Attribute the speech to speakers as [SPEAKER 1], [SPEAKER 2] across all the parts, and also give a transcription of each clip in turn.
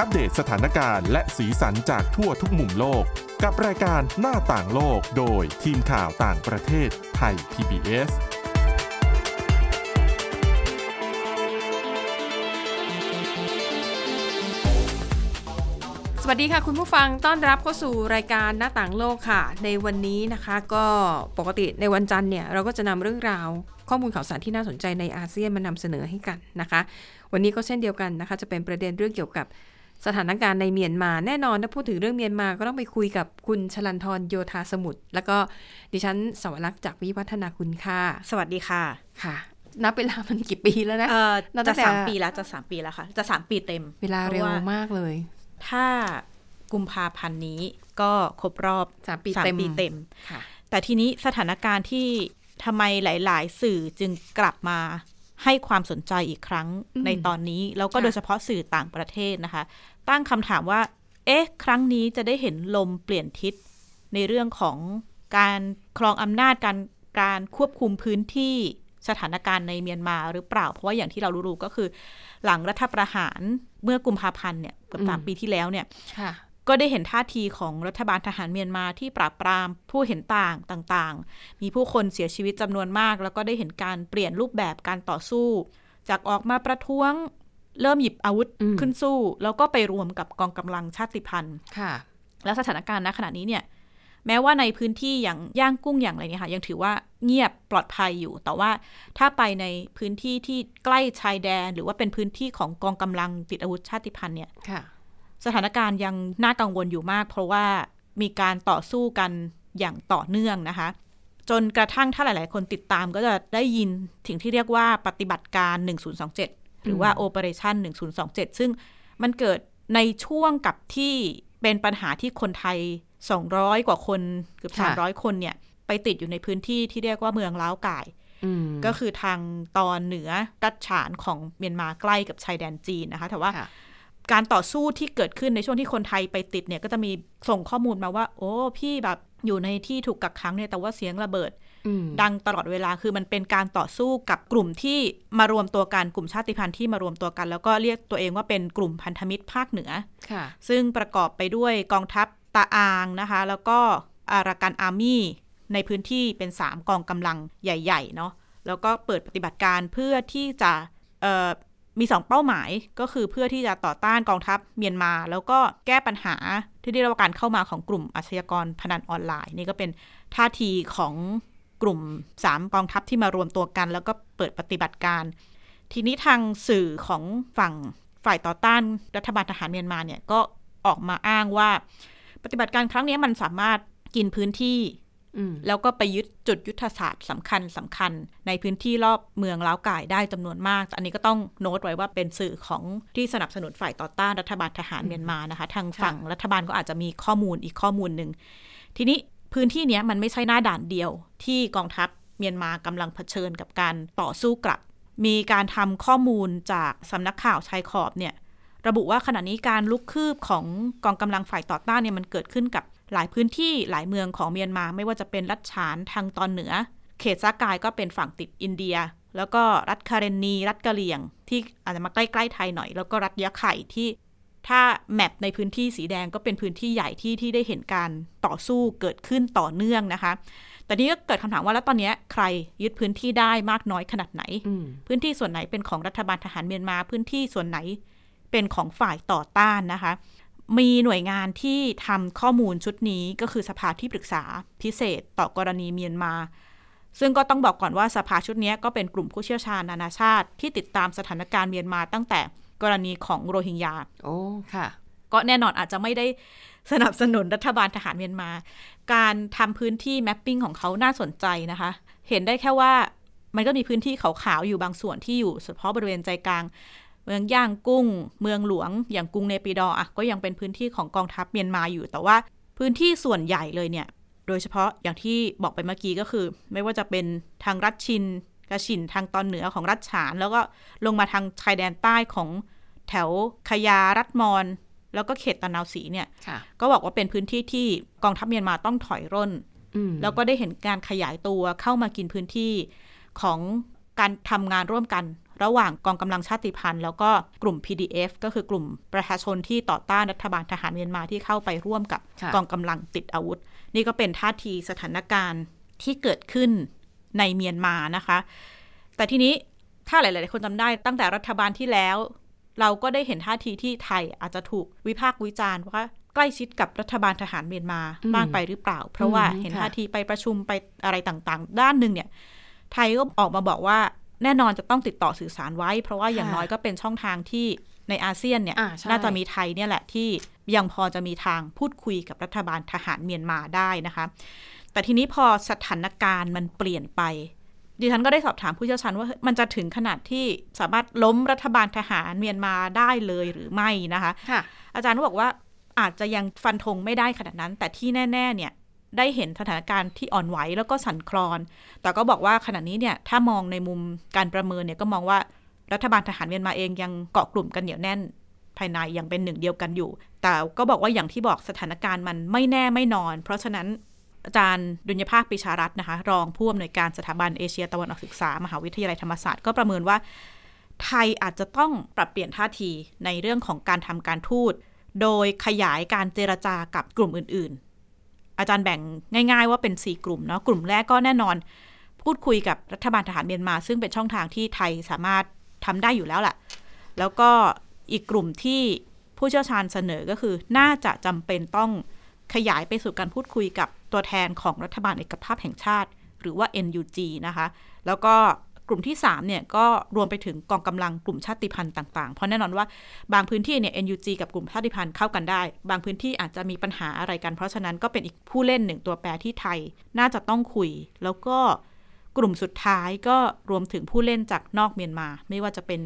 [SPEAKER 1] อัปเดตสถานการณ์และสีสันจากทั่วทุกมุมโลก กับรายการหน้าต่างโลกโดยทีมข่าวต่างประเทศไทย PBS
[SPEAKER 2] สวัสดีค่ะคุณผู้ฟังต้อนรับเข้าสู่รายการหน้าต่างโลกค่ะ ในวันนี้นะคะก็ปกติในวันจันทร์เนี่ยเราก็จะนำเรื่องราวข้อมูลข่าวสารที่น่าสนใจในอาเซียนมานำเสนอให้กันนะคะ วันนี้ก็เช่นเดียวกันนะคะ จะเป็นประเด็นเรื่องเกี่ยวกับ สถานการณ์ในเมียนมาแน่นอนถ้าพูดถึงเรื่องเมียนมาก็ต้องไปคุยกับคุณชลันทรโยธาสมุทรแล้วก็ดิฉันสวรักษ์จากวิวัฒนาคุณค่ะ
[SPEAKER 3] สวัสดีค่ะ
[SPEAKER 2] ค่ะนับเวลามันกี่ปีแล้วนะ
[SPEAKER 3] เอ่อ
[SPEAKER 2] นับตั้
[SPEAKER 3] จะ
[SPEAKER 2] งแต่
[SPEAKER 3] สามปีแล้วจะสามปีแล้วค่ะ จะสามปีเต็ม
[SPEAKER 2] เวลาเร็ว
[SPEAKER 3] พะ
[SPEAKER 2] มากเลย
[SPEAKER 3] ถ้ากุมภาพันธ์นี้ก็ครบรอบ
[SPEAKER 2] สามปี
[SPEAKER 3] สาม
[SPEAKER 2] เต็ม
[SPEAKER 3] ปีเต็ม
[SPEAKER 2] ค่ะ
[SPEAKER 3] แต่ทีนี้สถานการณ์ที่ทำไมหลาย ๆ สื่อจึงกลับมา ให้ความสนใจอีกครั้ง
[SPEAKER 2] อืม
[SPEAKER 3] ในตอนนี้ แล้วก็
[SPEAKER 2] ค่ะ
[SPEAKER 3] โดยเฉพาะสื่อต่างประเทศนะคะ ตั้งคำถามว่า เอ๊ะ ครั้งนี้จะได้เห็นลมเปลี่ยนทิศในเรื่องของการครองอำนาจการการควบคุมพื้นที่สถานการณ์ในเมียนมาหรือเปล่า เพราะว่าอย่างที่เรารู้ๆก็คือ หลังรัฐประหารเมื่อกุมภาพันธ์เนี่ยเกือบสาม
[SPEAKER 2] อืม
[SPEAKER 3] ปีที่แล้วเนี่ย
[SPEAKER 2] ค่ะ
[SPEAKER 3] ก็ได้เห็นท่าทีของรัฐบาลทหารเมียนมาที่ปราบปรามผู้เห็นต่างต่างๆ มีผู้คนเสียชีวิตจำนวนมาก แล้วก็ได้เห็นการเปลี่ยนรูปแบบการต่อสู้ จากออกมาประท้วงเริ่มหยิบอาวุธ
[SPEAKER 2] อืม
[SPEAKER 3] ขึ้นสู้ แล้วก็ไปรวมกับกองกำลังชาติพันธุ์
[SPEAKER 2] ค่ะ
[SPEAKER 3] แล้วสถานการณ์ณขณะนี้เนี่ยแม้ว่าในพื้นที่อย่างย่างกุ้งอย่างไรเนี่ยค่ะยังถือว่าเงียบปลอดภัยอยู่ แต่ว่าถ้าไปในพื้นที่ที่ใกล้ชายแดน หรือว่าเป็นพื้นที่ของกองกำลังติดอาวุธชาติพันธุ์เนี่ย
[SPEAKER 2] ค่ะ
[SPEAKER 3] สถานการณ์ยังน่ากังวลอยู่มาก เพราะว่ามีการต่อสู้กันอย่างต่อเนื่องนะคะ จนกระทั่งถ้าหลาย ๆ คนติดตามก็จะได้ยินถึงที่เรียกว่าปฏิบัติการ 1027 หรือว่า Operation 1027 ซึ่งมันเกิดในช่วงกับที่เป็นปัญหาที่คนไทย 200 กว่าคนเกือบ
[SPEAKER 2] ค่ะ
[SPEAKER 3] 300 คนเนี่ย ไปติดอยู่ในพื้นที่ที่เรียกว่าเมืองล้าวก่าย
[SPEAKER 2] อืม
[SPEAKER 3] ก็คือทางตอนเหนือดัดฉานของเมียนมาใกล้กับชายแดนจีนนะคะ แต่ว่า
[SPEAKER 2] ค่ะ
[SPEAKER 3] การต่อสู้ที่เกิดขึ้นในช่วงที่คนไทยไปติดเนี่ย ก็จะมีส่งข้อมูลมาว่า โอ้พี่แบบอยู่ในที่ถูกกักขังเนี่ยแต่ว่าเสียงระเบิด
[SPEAKER 2] อืม
[SPEAKER 3] ดังตลอดเวลาคือมันเป็นการต่อสู้กับกลุ่มที่มารวมตัวกันกลุ่มชาติพันธุ์ที่มารวมตัวกัน แล้วก็เรียกตัวเองว่าเป็นกลุ่มพันธมิตรภาคเหนือ
[SPEAKER 2] ค่ะ
[SPEAKER 3] ซึ่งประกอบไปด้วยกองทัพตาอางนะคะ แล้วก็อารากันอาร์มี่ในพื้นที่เป็น 3 กองกำลังใหญ่ ๆ เนาะแล้วก็เปิดปฏิบัติการเพื่อที่จะเอ่อ มี2เป้าหมายก็คือเพื่อที่จะต่อต้านกองทัพเมียนมา แล้วก็แก้ปัญหาที่ได้รับการเข้ามาของกลุ่มอาชญากรพนันออนไลน์ นี่ก็เป็นท่าทีของกลุ่ม 3 กองทัพที่มารวมตัวกัน แล้วก็เปิดปฏิบัติการ ทีนี้ทางสื่อของฝั่งฝ่ายต่อต้านรัฐบาลทหารเมียนมาเนี่ยก็ออกมาอ้างว่า ปฏิบัติการครั้งนี้มันสามารถกินพื้นที่ แล้วก็ไปยึดจุดยุทธศาสตร์สำคัญสำคัญ ในพื้นที่รอบเมืองล้าวก่ายได้จำนวนมากแต่อันนี้ก็ต้องโน้ตไว้ว่าเป็นสื่อของที่สนับสนุนฝ่ายต่อต้านรัฐบาลทหารเมียนมานะคะ ทางฝั่งรัฐบาลก็อาจจะมีข้อมูลอีกข้อมูลหนึ่ง ทีนี้พื้นที่เนี้ยมันไม่ใช่หน้าด่านเดียว ที่กองทัพเมียนมากำลังเผชิญกับการต่อสู้กลับ มีการทำข้อมูลจากสำนักข่าวชายขอบเนี่ยระบุว่าขณะนี้การลุกคืบของกองกำลังฝ่ายต่อต้านเนี่ยมันเกิดขึ้นกับ หลายพื้นที่หลายเมืองของเมียนมาไม่ว่าจะเป็นรัฐฉานทางตอนเหนือ เขตซากายก็เป็นฝั่งติดอินเดีย แล้วก็รัฐคาเรนนี รัฐกะเหรี่ยง ที่อาจจะมาใกล้ๆไทยหน่อย แล้วก็รัฐยะไข่ที่ ถ้าแมปในพื้นที่สีแดงก็เป็นพื้นที่ใหญ่ที่ที่ได้เห็นการต่อสู้เกิดขึ้นต่อเนื่องนะคะ แต่นี้ก็เกิดคำถามว่าแล้วตอนเนี้ยใครยึดพื้นที่ได้มากน้อยขนาดไหน
[SPEAKER 2] อืม
[SPEAKER 3] พื้นที่ส่วนไหนเป็นของรัฐบาลทหารเมียนมา พื้นที่ส่วนไหนเป็นของฝ่ายต่อต้านนะคะ มีหน่วยงานที่ทำข้อมูลชุดนี้ก็คือสภาที่ปรึกษาพิเศษต่อกรณีเมียนมา ซึ่งก็ต้องบอกก่อนว่าสภาชุดนี้ก็เป็นกลุ่มผู้เชี่ยวชาญนานาชาติ ที่ติดตามสถานการณ์เมียนมาตั้งแต่กรณีของโรฮิงญา
[SPEAKER 2] โอ้ค่ะ
[SPEAKER 3] ก็แน่นอนอาจจะไม่ได้สนับสนุนรัฐบาลทหารเมียนมา การทำพื้นที่แมปปิ้งของเขาน่าสนใจนะคะ เห็นได้แค่ว่ามันก็มีพื้นที่ขาวๆอยู่บางส่วนที่อยู่เฉพาะบริเวณใจกลาง เมืองย่างกุ้ง เมืองหลวง อย่างกรุงเนปิดอร์อะก็ยังเป็นพื้นที่ของกองทัพเมียนมาอยู่ แต่ว่าพื้นที่ส่วนใหญ่เลยเนี่ย โดยเฉพาะอย่างที่บอกไปเมื่อกี้ก็คือ ไม่ว่าจะเป็นทางรัฐชินกระชินทางตอนเหนือของรัฐฉาน แล้วก็ลงมาทางชายแดนใต้ของแถวขยารัฐมอนแล้วก็เขตตะนาวศรีเนี่ย
[SPEAKER 2] ค่ะ
[SPEAKER 3] ก็บอกว่าเป็นพื้นที่ที่กองทัพเมียนมาต้องถอยร่น
[SPEAKER 2] อืม
[SPEAKER 3] แล้วก็ได้เห็นการขยายตัวเข้ามากินพื้นที่ของการทำงานร่วมกัน ระหว่างกองกำลังชาติพันธุ์แล้วก็กลุ่ม PDF ก็คือกลุ่มประชาชนที่ต่อต้านรัฐบาลทหารเมียนมาที่เข้าไปร่วมกับ
[SPEAKER 2] ค่ะ
[SPEAKER 3] กองกำลังติดอาวุธ นี่ก็เป็นท่าทีสถานการณ์ที่เกิดขึ้นในเมียนมานะคะ แต่ทีนี้ถ้าหลาย ๆ คนจำได้ตั้งแต่รัฐบาลที่แล้ว เราก็ได้เห็นท่าทีที่ไทยอาจจะถูกวิพากษ์วิจารณ์ว่าใกล้ชิดกับรัฐบาลทหารเมียนมา
[SPEAKER 2] อืม
[SPEAKER 3] มากไปหรือเปล่า เพราะว่า
[SPEAKER 2] อืม
[SPEAKER 3] เห็น
[SPEAKER 2] ค่ะ
[SPEAKER 3] ท่าทีไปประชุมไปอะไรต่าง ๆ ด้านหนึ่งเนี่ย ไทยก็ออกมาบอกว่า แน่นอนจะต้องติดต่อสื่อสารไว้ เพราะว่าอย่างน้อยก็เป็นช่องทางที่ในอาเซียนเนี่ย
[SPEAKER 2] อ่าใช่
[SPEAKER 3] น่าจะมีไทยเนี่ยแหละที่ยังพอจะมีทางพูดคุยกับรัฐบาลทหารเมียนมาได้นะคะ แต่ทีนี้พอสถานการณ์มันเปลี่ยนไป ดิฉันก็ได้สอบถามผู้เชี่ยวชาญว่าเฮ้ยมันจะถึงขนาดที่สามารถล้มรัฐบาลทหารเมียนมาได้เลยหรือไม่นะคะ
[SPEAKER 2] ค่ะ
[SPEAKER 3] อาจารย์ก็บอกว่าอาจจะยังฟันธงไม่ได้ขนาดนั้น แต่ที่แน่ ๆ เนี่ย ได้เห็นสถานการณ์ที่อ่อนไหวแล้วก็สั่นคลอน แต่ก็บอกว่าขณะนี้เนี่ยถ้ามองในมุมการประเมินเนี่ยก็มองว่ารัฐบาลทหารเมียนมาเองยังเกาะกลุ่มกันเหนียวแน่น ภายในยังเป็นหนึ่งเดียวกันอยู่ แต่ก็บอกว่าอย่างที่บอกสถานการณ์มันไม่แน่ไม่นอน เพราะฉะนั้นอาจารย์ดุลยภาคปิชารัตน์นะคะ รองผู้อำนวยการสถาบันเอเชียตะวันออกศึกษามหาวิทยาลัยธรรมศาสตร์ก็ประเมินว่า ไทยอาจจะต้องปรับเปลี่ยนท่าทีในเรื่องของการทำการทูตโดยขยายการเจรจากับกลุ่มอื่น อาจารย์แบ่งง่าย ๆ ว่าเป็น 4 กลุ่มเนาะกลุ่มแรกก็แน่นอน พูดคุยกับรัฐบาลทหารเมียนมา ซึ่งเป็นช่องทางที่ไทยสามารถทำได้อยู่แล้วแหละแล้วก็อีกกลุ่มที่ผู้เชี่ยวชาญเสนอก็คือน่าจะจำเป็นต้องขยายไปสู่การพูดคุยกับตัวแทนของรัฐบาลเอกภาพแห่งชาติ หรือว่า NUG นะคะ แล้วก็ กลุ่มที่ 3 เนี่ย ก็รวมไปถึงกองกำลังกลุ่มชาติพันธุ์ต่าง ๆ เพราะแน่นอนว่าบางพื้นที่เนี่ย NUG กับกลุ่มชาติพันธุ์เข้ากันได้ บางพื้นที่อาจจะมีปัญหาอะไรกัน เพราะฉะนั้นก็เป็นอีกผู้เล่นหนึ่งตัวแปรที่ไทย น่าจะต้องคุย แล้วก็กลุ่มสุดท้ายก็รวมถึงผู้เล่นจากนอกเมียนมา ไม่ว่าจะเป็น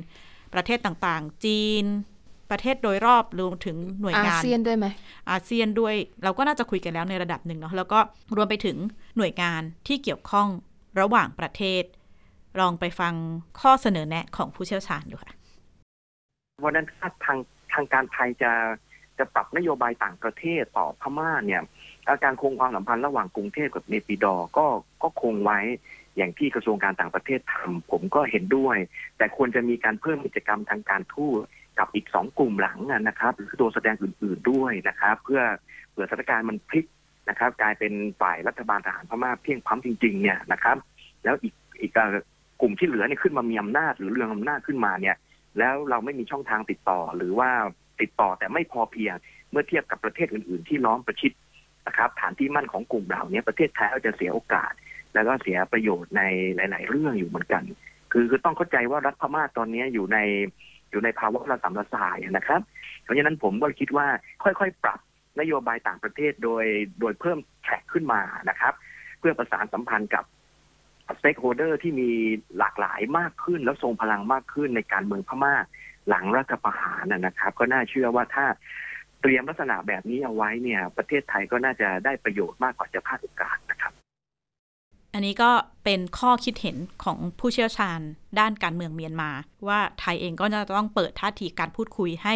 [SPEAKER 3] ประเทศต่างๆ จีน ประเทศโดยรอบรวมถึงหน่วย
[SPEAKER 2] อางา
[SPEAKER 3] น
[SPEAKER 2] เซียนด้วยไหม
[SPEAKER 3] อาเซียนด้วย เราก็น่าจะคุยกันแล้วในระดับหนึ่งเนาะแล้วก็รวมไปถึงหน่วยงานที่เกี่ยวข้องระหว่างประเทศ ลองไปฟังข้อเสนอแนะของผู้เชี่ยวชาญดูค่ะ
[SPEAKER 4] เพราะฉะนั้นถ้าทางทางการไทยจะจะปรับนโยบายต่างประเทศต่อพม่าเนี่ยอาการคงความสัมพันธ์ระหว่างกรุงเทพกับเนปิดอก็ก็คงไว้อย่างที่กระทรวงการต่างประเทศทำผมก็เห็นด้วย แต่ควรจะมีการเพิ่มกิจกรรมทางการทูตกับอีกสองกลุ่มหลังนะครับหรือตัวแสดงอื่น ๆด้วยนะครับ เพื่อเผื่อสถานการณ์มันพลิกนะครับ กลายเป็นฝ่ายรัฐบาลทหารพม่าเพียงพ้ำจริง ๆ เนี่ยนะครับ แล้วอีกอีก กลุ่มที่เหลือเนี่ยขึ้นมามีอำนาจหรือเรื่องอำนาจขึ้นมาเนี่ย แล้วเราไม่มีช่องทางติดต่อหรือว่าติดต่อแต่ไม่พอเพียง เมื่อเทียบกับประเทศอื่น ๆ ที่ล้อมประชิดนะครับฐานที่มั่นของกลุ่มเหล่านี้ประเทศไทยก็จะเสียโอกาส แล้วก็เสียประโยชน์ในหลาย ๆ เรื่องอยู่เหมือนกัน คือคือต้องเข้าใจว่ารัฐพม่าตอนนี้อยู่ในอยู่ในภาวะระสำระสายนะครับ เพราะฉะนั้นผมก็คิดว่าค่อย ๆ ปรับนโยบายต่างประเทศโดยโดยเพิ่ม track ขึ้นมานะครับ เพื่อประสานสัมพันธ์กับ stakeholder ที่มีหลากหลายมากขึ้น แล้วทรงพลังมากขึ้นในการเมืองพม่าหลังรัฐประหารนะนะครับ ก็น่าเชื่อว่าถ้าเตรียมลักษณะแบบนี้เอาไว้เนี่ย ประเทศไทยก็น่าจะได้ประโยชน์มากกว่าจะพลาดโอกาสนะครับ
[SPEAKER 3] อันนี้ก็เป็นข้อคิดเห็นของผู้เชี่ยวชาญด้านการเมืองเมียนมา ว่าไทยเองก็จะต้องเปิดท่าทีการพูดคุยให้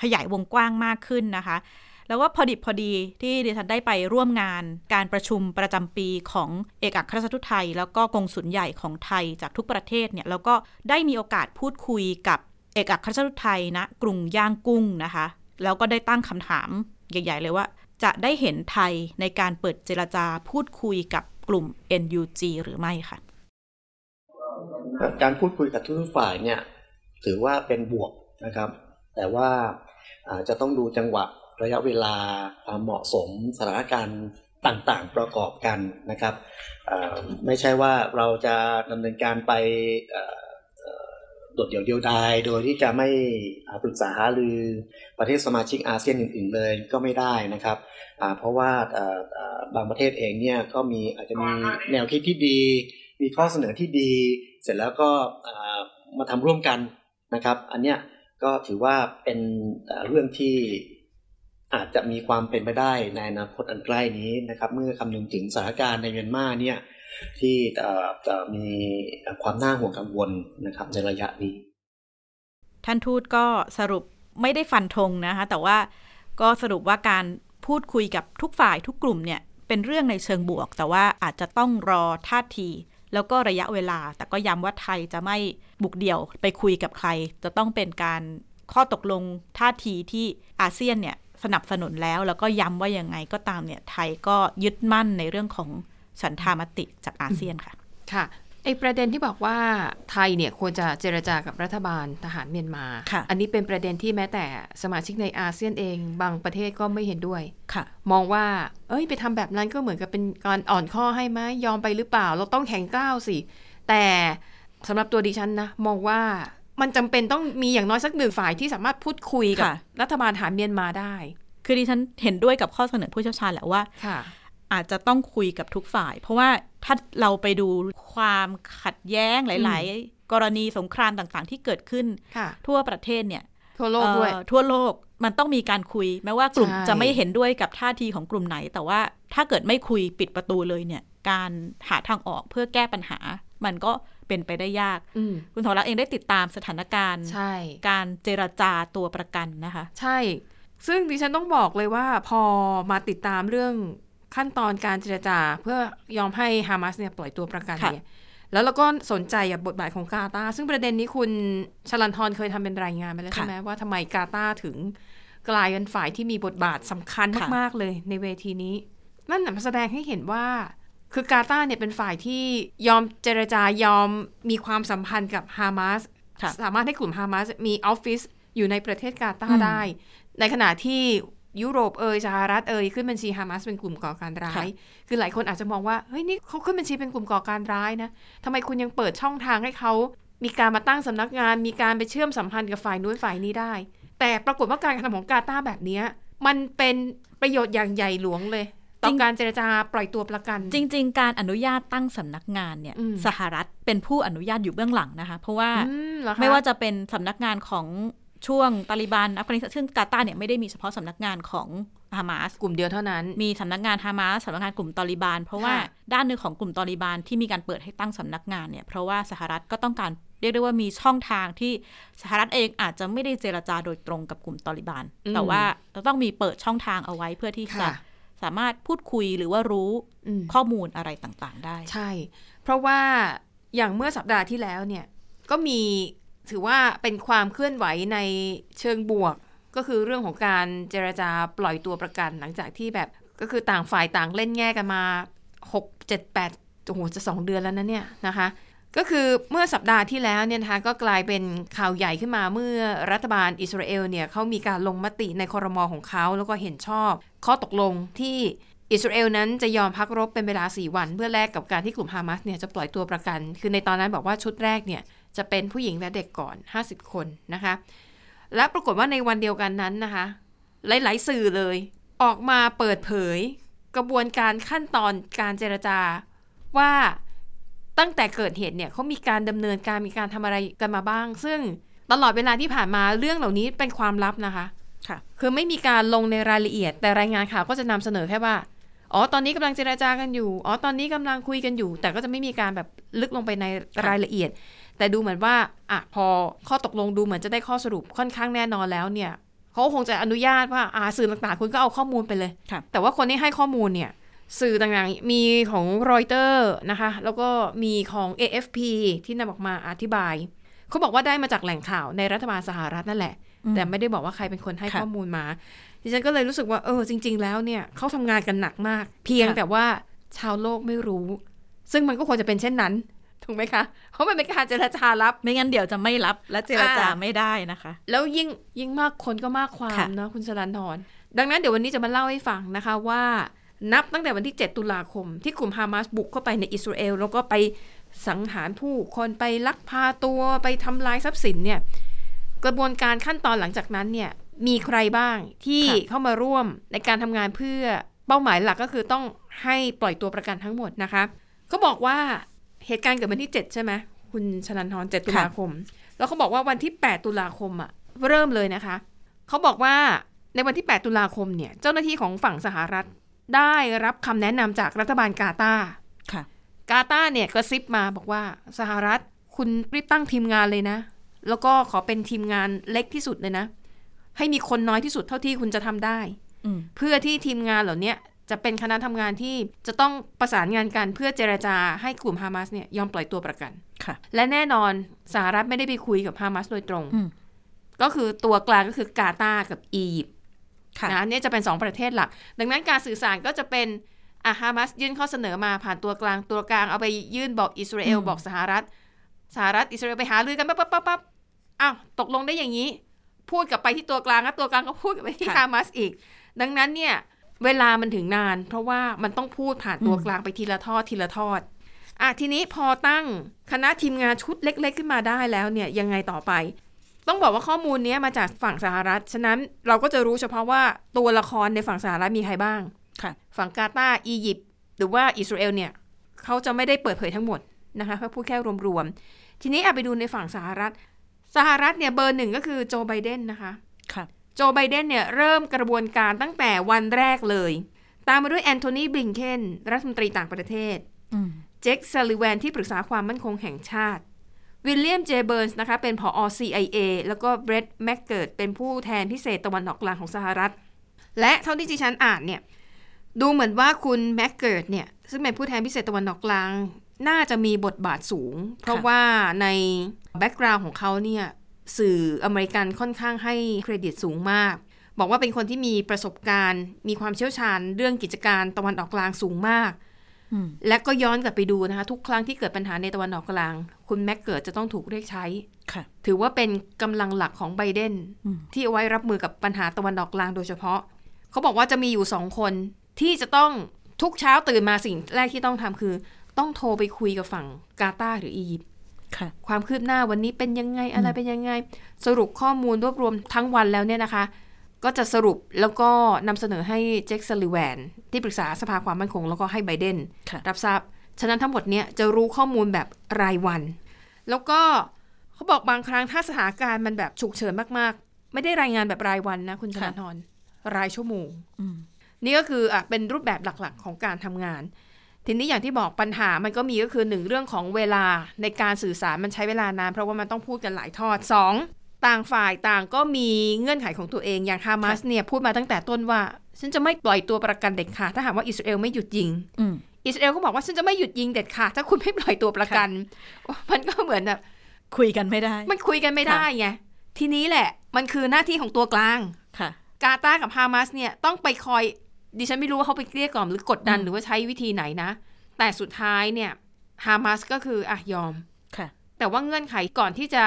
[SPEAKER 3] ขยายวงกว้างมากขึ้นนะคะ แล้วว่าพอดิบพอดีที่ดิฉันได้ไปร่วมงานการประชุมประจำปีของเอกอัครราชทูตไทย แล้วก็กงสุลใหญ่ของไทยจากทุกประเทศเนี่ยแล้วก็ได้มีโอกาสพูดคุยกับเอกอัครราชทูตไทยณกรุงย่างกุ้งนะคะ แล้วก็ได้ตั้งคำถามใหญ่ ๆ เลยว่า จะได้เห็นไทยในการเปิดเจรจาพูดคุยกับกลุ่ม NUG หรือไม่ค่ะ
[SPEAKER 5] การพูดคุยกับทุกฝ่ายเนี่ยถือว่าเป็นบวกนะครับ แต่ว่าจะต้องดูจังหวะ ระยะเวลาความเหมาะสมสถานการณ์ต่างๆ ประกอบกันนะครับไม่ใช่ว่าเราจะดำเนินการไปโดดเดี่ยวเดียวดายโดยที่จะไม่ปรึกษาหารือประเทศสมาชิกอาเซียนอื่น ๆ เลยก็ไม่ได้นะครับ เพราะว่าบางประเทศเองเนี่ยก็มีอาจจะมีแนวคิดที่ดี มีข้อเสนอที่ดี เสร็จแล้วก็มาทำร่วมกันนะครับ อันเนี้ยก็ถือว่าเป็นเรื่องที่ อาจจะมีความเป็นไปได้ในอนาคตอันใกล้นี้นะครับ เมื่อคำนึงถึงสถานการณ์ในเมียนมาเนี่ยที่จะมีความน่าห่วงกังวลนะครับในระยะนี้
[SPEAKER 3] ท่านทูตก็สรุปไม่ได้ฟันธงนะคะ แต่ว่าก็สรุปว่าการพูดคุยกับทุกฝ่ายทุกกลุ่มเนี่ยเป็นเรื่องในเชิงบวก แต่ว่าอาจจะต้องรอท่าที แล้วก็ระยะเวลา แต่ก็ย้ำว่าไทยจะไม่บุกเดี่ยวไปคุยกับใคร จะต้องเป็นการข้อตกลงท่าทีที่อาเซียนเนี่ย สนับสนุนแล้ว แล้วก็ย้ำว่ายังไงก็ตามเนี่ยไทยก็ยึดมั่นในเรื่องของฉันทามติจากอาเซียนค่ะ
[SPEAKER 2] ค่ะไอประเด็นที่บอกว่าไทยเนี่ยควรจะเจรจากับรัฐบาลทหารเมียนมา
[SPEAKER 3] ค่ะ
[SPEAKER 2] อันนี้เป็นประเด็นที่แม้แต่สมาชิกในอาเซียนเองบางประเทศก็ไม่เห็นด้วย
[SPEAKER 3] ค่ะ
[SPEAKER 2] มองว่า เอ้ยไปทำแบบนั้นก็เหมือนกับเป็นการอ่อนข้อให้ไหมยอมไปหรือเปล่า เราต้องแข็งกร้าวสิ แต่สำหรับตัวดิฉันนะ มองว่า มันจำเป็นต้องมีอย่างน้อยสักหนึ่งฝ่ายที่สามารถพูดคุยกับ
[SPEAKER 3] ค่ะ
[SPEAKER 2] รัฐบาลทหารเมียนมาได้
[SPEAKER 3] คือดิฉันเห็นด้วยกับข้อเสนอผู้เชี่ยวชาญแหละว่า
[SPEAKER 2] ค่ะ
[SPEAKER 3] อาจจะต้องคุยกับทุกฝ่าย เพราะว่าถ้าเราไปดูความขัดแย้งหลาย ๆ กรณีสงครามต่างๆ ที่เกิดขึ้น
[SPEAKER 2] ค่ะ
[SPEAKER 3] ทั่วประเทศเนี่ย
[SPEAKER 2] ทั่วโลกด้วย
[SPEAKER 3] เอ่อทั่วโลกมันต้องมีการคุย แม้ว่ากลุ่ม
[SPEAKER 2] ใช่
[SPEAKER 3] จะไม่เห็นด้วยกับท่าทีของกลุ่มไหน แต่ว่าถ้าเกิดไม่คุยปิดประตูเลยเนี่ย การหาทางออกเพื่อแก้ปัญหา มันก็ เป็นไปได้ยาก
[SPEAKER 2] อืม
[SPEAKER 3] คุณทอรักษ์เองได้ติดตามสถานการณ์
[SPEAKER 2] ใช่
[SPEAKER 3] การเจรจาตัวประกันนะคะ
[SPEAKER 2] ใช่ ซึ่งดิฉันต้องบอกเลยว่าพอมาติดตามเรื่องขั้นตอนการเจรจาเพื่อยอมให้ฮามาสเนี่ยปล่อยตัวประกัน
[SPEAKER 3] ค่ะ
[SPEAKER 2] เนี่ยแล้วเราก็สนใจกับบทบาทของกาตาร์ซึ่งประเด็นนี้คุณชลันทรเคยทำเป็นรายงานไปแล้วใช่ไหมว่าทำไมกาตาร์ถึงกลายเป็นฝ่ายที่มีบทบาทสำคัญมาก ๆ เลยในเวทีนี้ นั่นน่ะมันแสดงให้เห็นว่า คือกาตาร์เนี่ยเป็นฝ่ายที่ยอมเจรจายอมมีความสัมพันธ์กับฮามาส
[SPEAKER 3] ค่ะ
[SPEAKER 2] สามารถให้กลุ่มฮามาสมีออฟฟิศอยู่ในประเทศกาตา
[SPEAKER 3] อื
[SPEAKER 2] ร์
[SPEAKER 3] ม
[SPEAKER 2] ได้ ในขณะที่ยุโรปเอยสหรัฐเอยขึ้นบัญชีฮามาสเป็นกลุ่มก่อการร้าย คือหลายคนอาจจะมองว่าเฮ้ยนี่เขาขึ้นบัญชีเป็นกลุ่มก่อการร้ายนะทำไมคุณยังเปิดช่องทางให้เขามีการมาตั้งสำนักงาน มีการไปเชื่อมสัมพันธ์กับฝ่ายนู้นฝ่ายนี้ได้ แต่ปรากฏว่าการกระทำของกาตาร์แบบเนี้ยมันเป็นประโยชน์อย่างใหญ่หลวงเลย ต่อการเจรจาปล่อยตัวประกัน
[SPEAKER 3] จริง ๆ การอนุญาตตั้งสำนักงานเนี่ย
[SPEAKER 2] อืม
[SPEAKER 3] สหรัฐเป็นผู้อนุญาตอยู่เบื้องหลังนะคะ เพราะว่า
[SPEAKER 2] อืมเหรอคะ
[SPEAKER 3] ไม่ว่าจะเป็นสำนักงานของช่วงตาลิบันอัฟกานิสถานซึ่งกาตาร์เนี่ยไม่ได้มีเฉพาะสำนักงานของฮามาส
[SPEAKER 2] กลุ่มเดียวเท่านั้น
[SPEAKER 3] มีสำนักงานฮามาสสำนักงานกลุ่มตอริบาน เพราะว่า
[SPEAKER 2] ค่ะ
[SPEAKER 3] ด้านหนึ่งของกลุ่มตอริบานที่มีการเปิดให้ตั้งสำนักงานเนี่ยเพราะว่าสหรัฐก็ต้องการเรียกได้ว่ามีช่องทางที่สหรัฐเองอาจจะไม่ได้เจรจาโดยตรงกับกลุ่มตอริบาน แต่ว่าเราต้องมีเปิดช่องทางเอาไว้เพื่อที่จะ
[SPEAKER 2] ค่ะ
[SPEAKER 3] สามารถพูดคุยหรือว่ารู้
[SPEAKER 2] อืม
[SPEAKER 3] ข้อมูลอะไรต่างๆ ได้
[SPEAKER 2] ใช่ เพราะว่าอย่างเมื่อสัปดาห์ที่แล้วเนี่ย ก็มีถือว่าเป็นความเคลื่อนไหวในเชิงบวก ก็คือเรื่องของการเจรจาปล่อยตัวประกัน หลังจากที่แบบก็คือต่างฝ่ายต่างเล่นแง่กันมา 6 7 8โอ้โหจะ 2 เดือนแล้วนะเนี่ยนะคะ ก็คือเมื่อสัปดาห์ที่แล้วเนี่ยนะคะก็กลายเป็นข่าวใหญ่ขึ้นมาเมื่อรัฐบาลอิสราเอลเนี่ยเขามีการลงมติในคอรมอของเขา แล้วก็เห็นชอบ ข้อตกลงที่อิสราเอลนั้นจะยอมพักรบเป็นเวลา 4 วัน เพื่อแลกกับการที่กลุ่มฮามาสเนี่ยจะปล่อยตัวประกัน คือในตอนนั้นบอกว่าชุดแรกเนี่ยจะเป็นผู้หญิงและเด็กก่อน 50 คนนะคะ และปรากฏว่าในวันเดียวกันนั้นนะคะ หลาย ๆ สื่อเลย ออกมาเปิดเผย กระบวนการขั้นตอนการเจรจาว่า ตั้งแต่เกิดเหตุเนี่ยเขามีการดำเนินการมีการทำอะไรกันมาบ้าง ซึ่งตลอดเวลาที่ผ่านมาเรื่องเหล่านี้เป็นความลับนะคะ
[SPEAKER 3] ค่ะ
[SPEAKER 2] คือไม่มีการลงในรายละเอียด แต่รายงานข่าวก็จะนำเสนอแค่ว่าอ๋อตอนนี้กำลังเจราจากันอยู่อ๋อตอนนี้กำลังคุยกันอยู่ แต่ก็จะไม่มีการแบบลึกลงไปในรายละเอียด แต่ดูเหมือนว่าอะพอข้อตกลงดูเหมือนจะได้ข้อสรุปค่อนข้างแน่นอนแล้วเนี่ยเขาคงจะอนุญาตว่าอ่าสื่อต่างๆคุณก็เอาข้อมูลไปเลย
[SPEAKER 3] ค่ะ
[SPEAKER 2] แต่ว่าคนที่ให้ข้อมูลเนี่ย สื่อต่างๆ มีของรอยเตอร์นะคะ แล้วก็มีของ AFP ที่นำออกมาอธิบาย เขาบอกว่าได้มาจากแหล่งข่าวในรัฐบาลสหรัฐนั่นแหละ
[SPEAKER 3] อืม
[SPEAKER 2] แต่ไม่ได้บอกว่าใครเป็นคนให้
[SPEAKER 3] ค่ะ
[SPEAKER 2] ข้อมูลมา ดิฉันก็เลยรู้สึกว่า เออ จริง ๆ แล้วเนี่ยเขาทำงานกันหนักมาก เพียง
[SPEAKER 3] ค่ะ
[SPEAKER 2] แต่ว่าชาวโลกไม่รู้ ซึ่งมันก็ควรจะเป็นเช่นนั้น ถูกไหมคะ เพราะมันเป็นการเจรจาลับ
[SPEAKER 3] ไม่งั้นเดี๋ยวจะไม่รับและเจรจา
[SPEAKER 2] อ่า
[SPEAKER 3] ไม่ได้นะคะ
[SPEAKER 2] แล้วยิ่งยิ่งมากคนก็มากความ
[SPEAKER 3] ค่ะ
[SPEAKER 2] เนาะคุณสรันทรดังนั้นเดี๋ยววันนี้จะมาเล่าให้ฟังนะคะว่า นับตั้งแต่วันที่ 7 ตุลาคม ที่กลุ่มฮามาสบุกเข้าไปในอิสราเอล แล้วก็ไปสังหารผู้คนไปลักพาตัวไปทำลายทรัพย์สินเนี่ยกระบวนการขั้นตอนหลังจากนั้นเนี่ยมีใครบ้างที่
[SPEAKER 3] ค่ะ
[SPEAKER 2] เข้ามาร่วมในการทำงานเพื่อเป้าหมายหลักก็คือต้องให้ปล่อยตัวประกันทั้งหมดนะคะเขาบอกว่าเหตุการณ์เกิดวันที่ 7 ใช่ไหมคุณชนันทร7ตุลาคม แล้วเขาบอกว่าวันที่ 8 ตุลาคมอะเริ่มเลยนะคะเขาบอกว่าในวันที่ 8 ตุลาคมเนี่ยเจ้าหน้าที่ของฝั่งสหรัฐ ได้รับคำแนะนำจากรัฐบาลกาตาร์
[SPEAKER 3] ค่ะ
[SPEAKER 2] กาตาร์เนี่ยกระซิบมาบอกว่าสหรัฐคุณรีบตั้งทีมงานเลยนะ แล้วก็ขอเป็นทีมงานเล็กที่สุดเลยนะ ให้มีคนน้อยที่สุดเท่าที่คุณจะทำได้
[SPEAKER 3] อืม
[SPEAKER 2] เพื่อที่ทีมงานเหล่าเนี้ยจะเป็นคณะทำงานที่จะต้องประสานงานกันเพื่อเจรจาให้กลุ่มฮามาสเนี่ยยอมปล่อยตัวประกัน
[SPEAKER 3] ค่ะ
[SPEAKER 2] และแน่นอนสหรัฐไม่ได้ไปคุยกับฮามาสโดยตรง
[SPEAKER 3] อืม
[SPEAKER 2] ก็คือตัวกลางก็คือกาตาร์กับอียิปต์
[SPEAKER 3] ค่ะ
[SPEAKER 2] นะเนี่ยจะเป็น 2 ประเทศหลัก ดังนั้นการสื่อสารก็จะเป็นอะฮามาสยื่นข้อเสนอมาผ่านตัวกลางตัวกลางเอาไปยื่นบอกอิสราเอล
[SPEAKER 3] อืม
[SPEAKER 2] บอกสหรัฐ สหรัฐอิสราเอลไปหารือกันปั๊บปั๊บปั๊บปั๊บอ้าวตกลงได้อย่างนี้ พูดกลับไปที่ตัวกลางแล้วตัวกลางก็พูดกลับไปที่ฮามาสอีก ดังนั้นเนี่ยเวลามันถึงนาน เพราะว่ามันต้องพูดผ่านตัวกลางไปทีละทอดทีละทอดอะทีนี้พอตั้งคณะทีมงานชุดเล็ก ๆ ขึ้นมาได้แล้วเนี่ยยังไงต่อไป ต้องบอกว่าข้อมูลเนี้ยมาจากฝั่งสหรัฐ ฉะนั้นเราก็จะรู้เฉพาะว่าตัวละครในฝั่งสหรัฐมีใครบ้าง
[SPEAKER 3] ค่ะ
[SPEAKER 2] ฝั่งกาตาร์อียิปต์หรือว่าอิสราเอลเนี่ยเขาจะไม่ได้เปิดเผยทั้งหมดนะคะเขาพูดแค่รวมๆ ทีนี้เอาไปดูในฝั่งสหรัฐ สหรัฐเนี่ยเบอร์หนึ่งก็คือโจไบเดนนะคะ
[SPEAKER 3] ค่ะ
[SPEAKER 2] โจไบเดนเนี่ยเริ่มกระบวนการตั้งแต่วันแรกเลย ตามมาด้วยแอนโทนีบลิงเคนรัฐมนตรีต่างประเทศ
[SPEAKER 3] อืม
[SPEAKER 2] เจคซัลลิแวนที่ปรึกษาความมั่นคงแห่งชาติ วิลเลียมเจเบิร์นส์นะคะเป็นผอ CIA แล้วก็เบรดแมกเกิร์ดเป็นผู้แทนพิเศษตะวันออกกลางของสหรัฐ และเท่าที่ดิฉันอ่านเนี่ยดูเหมือนว่าคุณแมกเกิร์ดเนี่ยซึ่งเป็นผู้แทนพิเศษตะวันออกกลาง น่าจะมีบทบาทสูง เพราะว่าใน background ของเขาเนี่ยสื่ออเมริกันค่อนข้างให้เครดิตสูงมาก บอกว่าเป็นคนที่มีประสบการณ์ มีความเชี่ยวชาญเรื่องกิจการตะวันออกกลางสูงมาก
[SPEAKER 3] อืม
[SPEAKER 2] และก็ย้อนกลับไปดูนะคะ ทุกครั้งที่เกิดปัญหาในตะวันออกกลาง คุณแม็กเกิดจะต้องถูกเรียกใช้
[SPEAKER 3] ค่ะ
[SPEAKER 2] ถือว่าเป็นกำลังหลักของไบเดน
[SPEAKER 3] อืม
[SPEAKER 2] ที่เอาไว้รับมือกับปัญหาตะวันออกกลางโดยเฉพาะ เขาบอกว่าจะมีอยู่สองคนที่จะต้องทุกเช้าตื่นมาสิ่งแรกที่ต้องทำคือ ต้องโทรไปคุยกับฝั่งกาตาร์หรืออียิปต์
[SPEAKER 3] ค่ะ
[SPEAKER 2] ความคืบหน้าวันนี้เป็นยังไงอะไรเป็นยังไง สรุปข้อมูลรวบรวมทั้งวันแล้วเนี่ยนะคะ ก็จะสรุปแล้วก็นำเสนอให้เจคซัลลิแวน ที่ปรึกษาสภาความมั่นคง แล้วก็ให้ไบเดน
[SPEAKER 3] ค่ะ
[SPEAKER 2] รับทราบ ฉะนั้นทั้งหมดเนี้ยจะรู้ข้อมูลแบบรายวัน แล้วก็เขาบอกบางครั้งถ้าสถานการณ์มันแบบฉุกเฉินมากๆ ไม่ได้รายงานแบบรายวันนะคุณช
[SPEAKER 3] ค่ะ
[SPEAKER 2] นทรรายชั่วโมง
[SPEAKER 3] อืม
[SPEAKER 2] นี่ก็คืออะเป็นรูปแบบหลักๆ ของการทำงาน ทีนี้อย่างที่บอกปัญหามันก็มีก็คือหนึ่งเรื่องของเวลาในการสื่อสารมันใช้เวลานาน เพราะว่ามันต้องพูดกันหลายทอดสอง ต่างฝ่ายต่างก็มีเงื่อนไขของตัวเองอย่างฮามาสเนี่ยพูดมาตั้งแต่ต้นว่า ฉันจะไม่ปล่อยตัวประกันเด็ดขาดถ้าหากว่าอิสราเอลไม่หยุดยิง
[SPEAKER 3] อืม
[SPEAKER 2] อิสราเอลก็บอกว่าฉันจะไม่หยุดยิงเด็ดขาดถ้าคุณไม่ปล่อยตัวประกัน มันก็เหมือนแบบ
[SPEAKER 3] คุยกันไม่ได้
[SPEAKER 2] มันคุยกันไม่ได้ไงทีนี้แหละ มันคือหน้าที่ของตัวกลาง
[SPEAKER 3] ค่ะ
[SPEAKER 2] กาตาร์กับฮามาสเนี่ยต้องไปคอยดิฉันไม่รู้ว่าเขาไปเกลี้ยกล่อมหรือกดดัน
[SPEAKER 3] อืม
[SPEAKER 2] หรือว่าใช้วิธีไหนนะ แต่สุดท้ายเนี่ยฮามาสก็คืออะยอม
[SPEAKER 3] ค่ะ
[SPEAKER 2] แต่ว่าเงื่อนไขก่อนที่จะ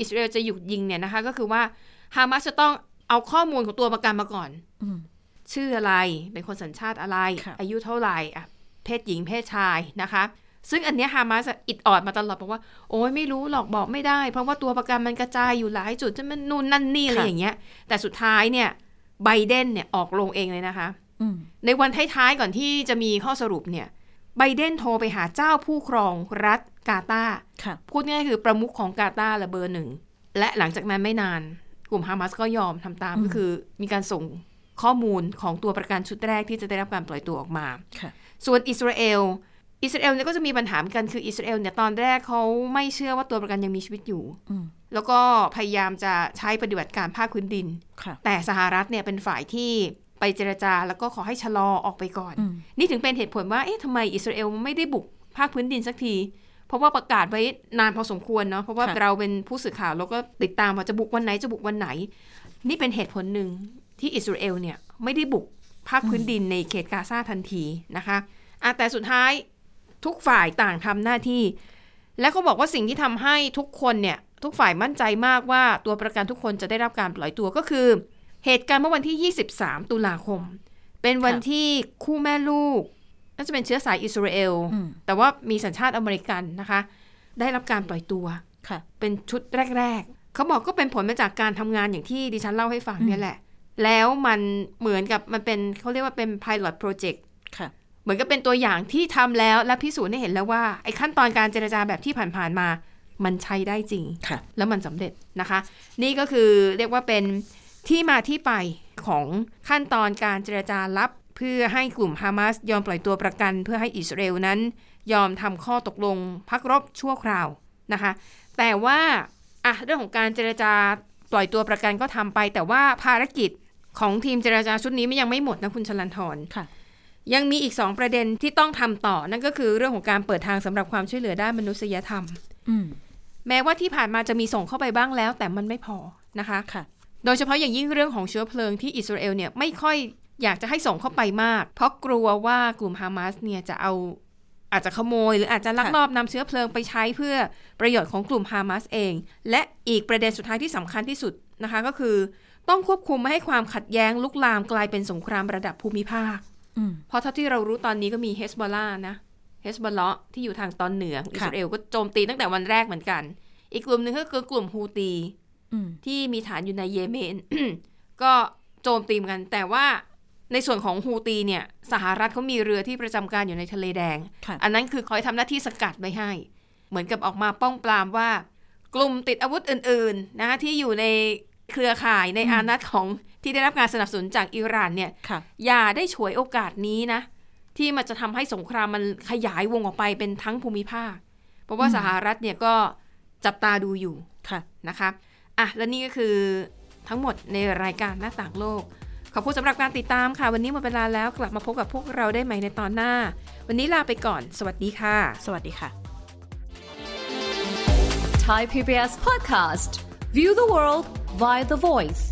[SPEAKER 2] อิสราเอลจะหยุดยิงเนี่ยนะคะ ก็คือว่าฮามาสจะต้องเอาข้อมูลของตัวประกันมาก่อน
[SPEAKER 3] อืม
[SPEAKER 2] ชื่ออะไร เป็นคนสัญชาติอะไร
[SPEAKER 3] ค่ะ
[SPEAKER 2] อายุเท่าไหร่อะเพศหญิงเพศชายนะคะ ซึ่งอันเนี้ยฮามาสอิดออดมาตลอดบอกว่า โอ้ยไม่รู้หรอกบอกไม่ได้ เพราะว่าตัวประกันมันกระจายอยู่หลายจุดจะมันนู่นนั่นนี่อะไรอย่างเงี้ย แต่สุดท้ายเนี่ยไบเดนเนี่ยออกลงเองเลยนะคะ
[SPEAKER 3] อืม
[SPEAKER 2] ในวันท้ายๆก่อนที่จะมีข้อสรุปเนี่ย ไบเดนโทรไปหาเจ้าผู้ครองรัฐกาตาร์
[SPEAKER 3] ค่ะ
[SPEAKER 2] พูดง่ายๆคือประมุขของกาตาร์ละเบอร์หนึ่ง และหลังจากนั้นไม่นานกลุ่มฮามาสก็ยอมทำตาม
[SPEAKER 3] อืม
[SPEAKER 2] ก็คือมีการส่งข้อมูลของตัวประกันชุดแรกที่จะได้รับการปล่อยตัวออกมา
[SPEAKER 3] ค่ะ
[SPEAKER 2] ส่วนอิสราเอล อิสราเอลเนี่ยก็จะมีปัญหาเหมือนกันคืออิสราเอลเนี่ยตอนแรกเขาไม่เชื่อว่าตัวประกันยังมีชีวิตอยู่
[SPEAKER 3] อืม
[SPEAKER 2] แล้วก็พยายามจะใช้ปฏิบัติการภาคพื้นดิน
[SPEAKER 3] ค่ะ
[SPEAKER 2] แต่สหรัฐเนี่ยเป็นฝ่ายที่ ไปเจรจาแล้วก็ขอให้ชะลอออกไปก่อน
[SPEAKER 3] อืม
[SPEAKER 2] นี่ถึงเป็นเหตุผลว่าเอ๊ะทำไมอิสราเอลไม่ได้บุกภาคพื้นดินสักที เพราะว่าประกาศไว้นานพอสมควรเนาะเพราะว่า
[SPEAKER 3] ค่ะ
[SPEAKER 2] เราเป็นผู้สื่อข่าวแล้วก็ติดตามว่าจะบุกวันไหนจะบุกวันไหน นี่เป็นเหตุผลหนึ่งที่อิสราเอลเนี่ยไม่ได้บุกภาคพื้นดินในเขตกาซาทันทีนะคะอะแต่สุดท้ายทุกฝ่ายต่างทำหน้าที่ และเขาบอกว่าสิ่งที่ทำให้ทุกคนเนี่ยทุกฝ่ายมั่นใจมากว่าตัวประกันทุกคนจะได้รับการปล่อยตัวก็คือ เหตุการณ์เมื่อวันที่ 23 ตุลาคม เป็นวัน
[SPEAKER 3] ค่ะ
[SPEAKER 2] ที่คู่แม่ลูกน่าจะเป็นเชื้อสายอิสราเอล
[SPEAKER 3] อืม
[SPEAKER 2] แต่ว่ามีสัญชาติอเมริกันนะคะ ได้รับการปล่อยตัว
[SPEAKER 3] ค่ะ
[SPEAKER 2] เป็นชุดแรก ๆ เขาบอกก็เป็นผลมาจากการทำงานอย่างที่ดิฉันเล่าให้ฟัง
[SPEAKER 3] อืม
[SPEAKER 2] เนี่ยแหละ แล้วมันเหมือนกับมันเป็นเขาเรียกว่าเป็น pilot project
[SPEAKER 3] ค่ะ
[SPEAKER 2] เหมือนกับเป็นตัวอย่างที่ทำแล้วและพิสูจน์ให้เห็นแล้วว่าไอ้ขั้นตอนการเจรจาแบบที่ผ่านๆมา มันใช้ได้จริง
[SPEAKER 3] ค่ะ
[SPEAKER 2] แล้วมันสำเร็จนะคะ นี่ก็คือเรียกว่าเป็น ที่มาที่ไปของขั้นตอนการเจรจาลับ เพื่อให้กลุ่มฮามาสยอมปล่อยตัวประกัน เพื่อให้อิสราเอลนั้น ยอมทำข้อตกลงพักรบชั่วคราวนะคะ แต่ว่าอะเรื่องของการเจรจาปล่อยตัวประกันก็ทำไป แต่ว่าภารกิจของทีมเจรจาชุดนี้มันยังไม่หมดนะคุณชลันทร
[SPEAKER 3] ค่ะ
[SPEAKER 2] ยังมีอีก2ประเด็นที่ต้องทำต่อ นั่นก็คือเรื่องของการเปิดทางสำหรับความช่วยเหลือด้านมนุษยธรรม
[SPEAKER 3] อืม
[SPEAKER 2] แม้ว่าที่ผ่านมาจะมีส่งเข้าไปบ้างแล้ว แต่มันไม่พอนะคะ
[SPEAKER 3] ค่ะ
[SPEAKER 2] โดยเฉพาะอย่างยิ่งเรื่องของเชื้อเพลิงที่อิสราเอลเนี่ยไม่ค่อยอยากจะให้ส่งเข้าไปมาก เพราะกลัวว่ากลุ่มฮามาสเนี่ยจะเอาอาจจะขโมย หรืออาจจะลักลอบนำเชื้อเพลิงไปใช้เพื่อประโยชน์ของกลุ่มฮามาสเอง และอีกประเด็นสุดท้ายที่สำคัญที่สุดนะคะก็คือ ต้องควบคุมไม่ให้ความขัดแย้งลุกลามกลายเป็นสงครามระดับภูมิภาค
[SPEAKER 3] อืม
[SPEAKER 2] เพราะเท่าที่เรารู้ตอนนี้ก็มีเฮสบอลลานะเฮสบอลเลาะที่อยู่ทางตอนเหนือของอิสราเอลก็โจมตีตั้งแต่วันแรกเหมือนกัน อีกกลุ่มหนึ่งก็คือกลุ่มฮูตี
[SPEAKER 3] อืม
[SPEAKER 2] ที่มีฐานอยู่ในเยเมน ก็โจมตีเหมือนกัน แต่ว่าในส่วนของฮูตีเนี่ย สหรัฐเขามีเรือที่ประจำการอยู่ในทะเลแดง
[SPEAKER 3] ค่ะ
[SPEAKER 2] อันนั้นคือคอยทำหน้าที่สกัดไว้ให้ เหมือนกับออกมาป้องปรามว่า กลุ่มติดอาวุธอื่น ๆ นะที่อยู่ในเครือข่ายในอานัตของที่ได้รับการสนับสนุนจากอิหร่านเนี่ย
[SPEAKER 3] ค่ะ
[SPEAKER 2] อย่าได้ฉวยโอกาสนี้นะ ที่มันจะทำให้สงครามมันขยายวงออกไปเป็นทั้งภูมิภาค เพราะว่า
[SPEAKER 3] อืม
[SPEAKER 2] สหรัฐเนี่ยก็จับตาดูอยู่
[SPEAKER 3] ค่ะ
[SPEAKER 2] นะคะ อะและนี่ก็คือทั้งหมดในรายการหน้าต่างโลก ขอบคุณสำหรับการติดตามค่ะ วันนี้หมดเวลาแล้วกลับมาพบกับพวกเราได้ใหม่ในตอนหน้า วันนี้ลาไปก่อน สวัสดีค่ะ
[SPEAKER 3] สวัสดีค่ะ
[SPEAKER 6] Thai PBS podcast. View the world via the voice.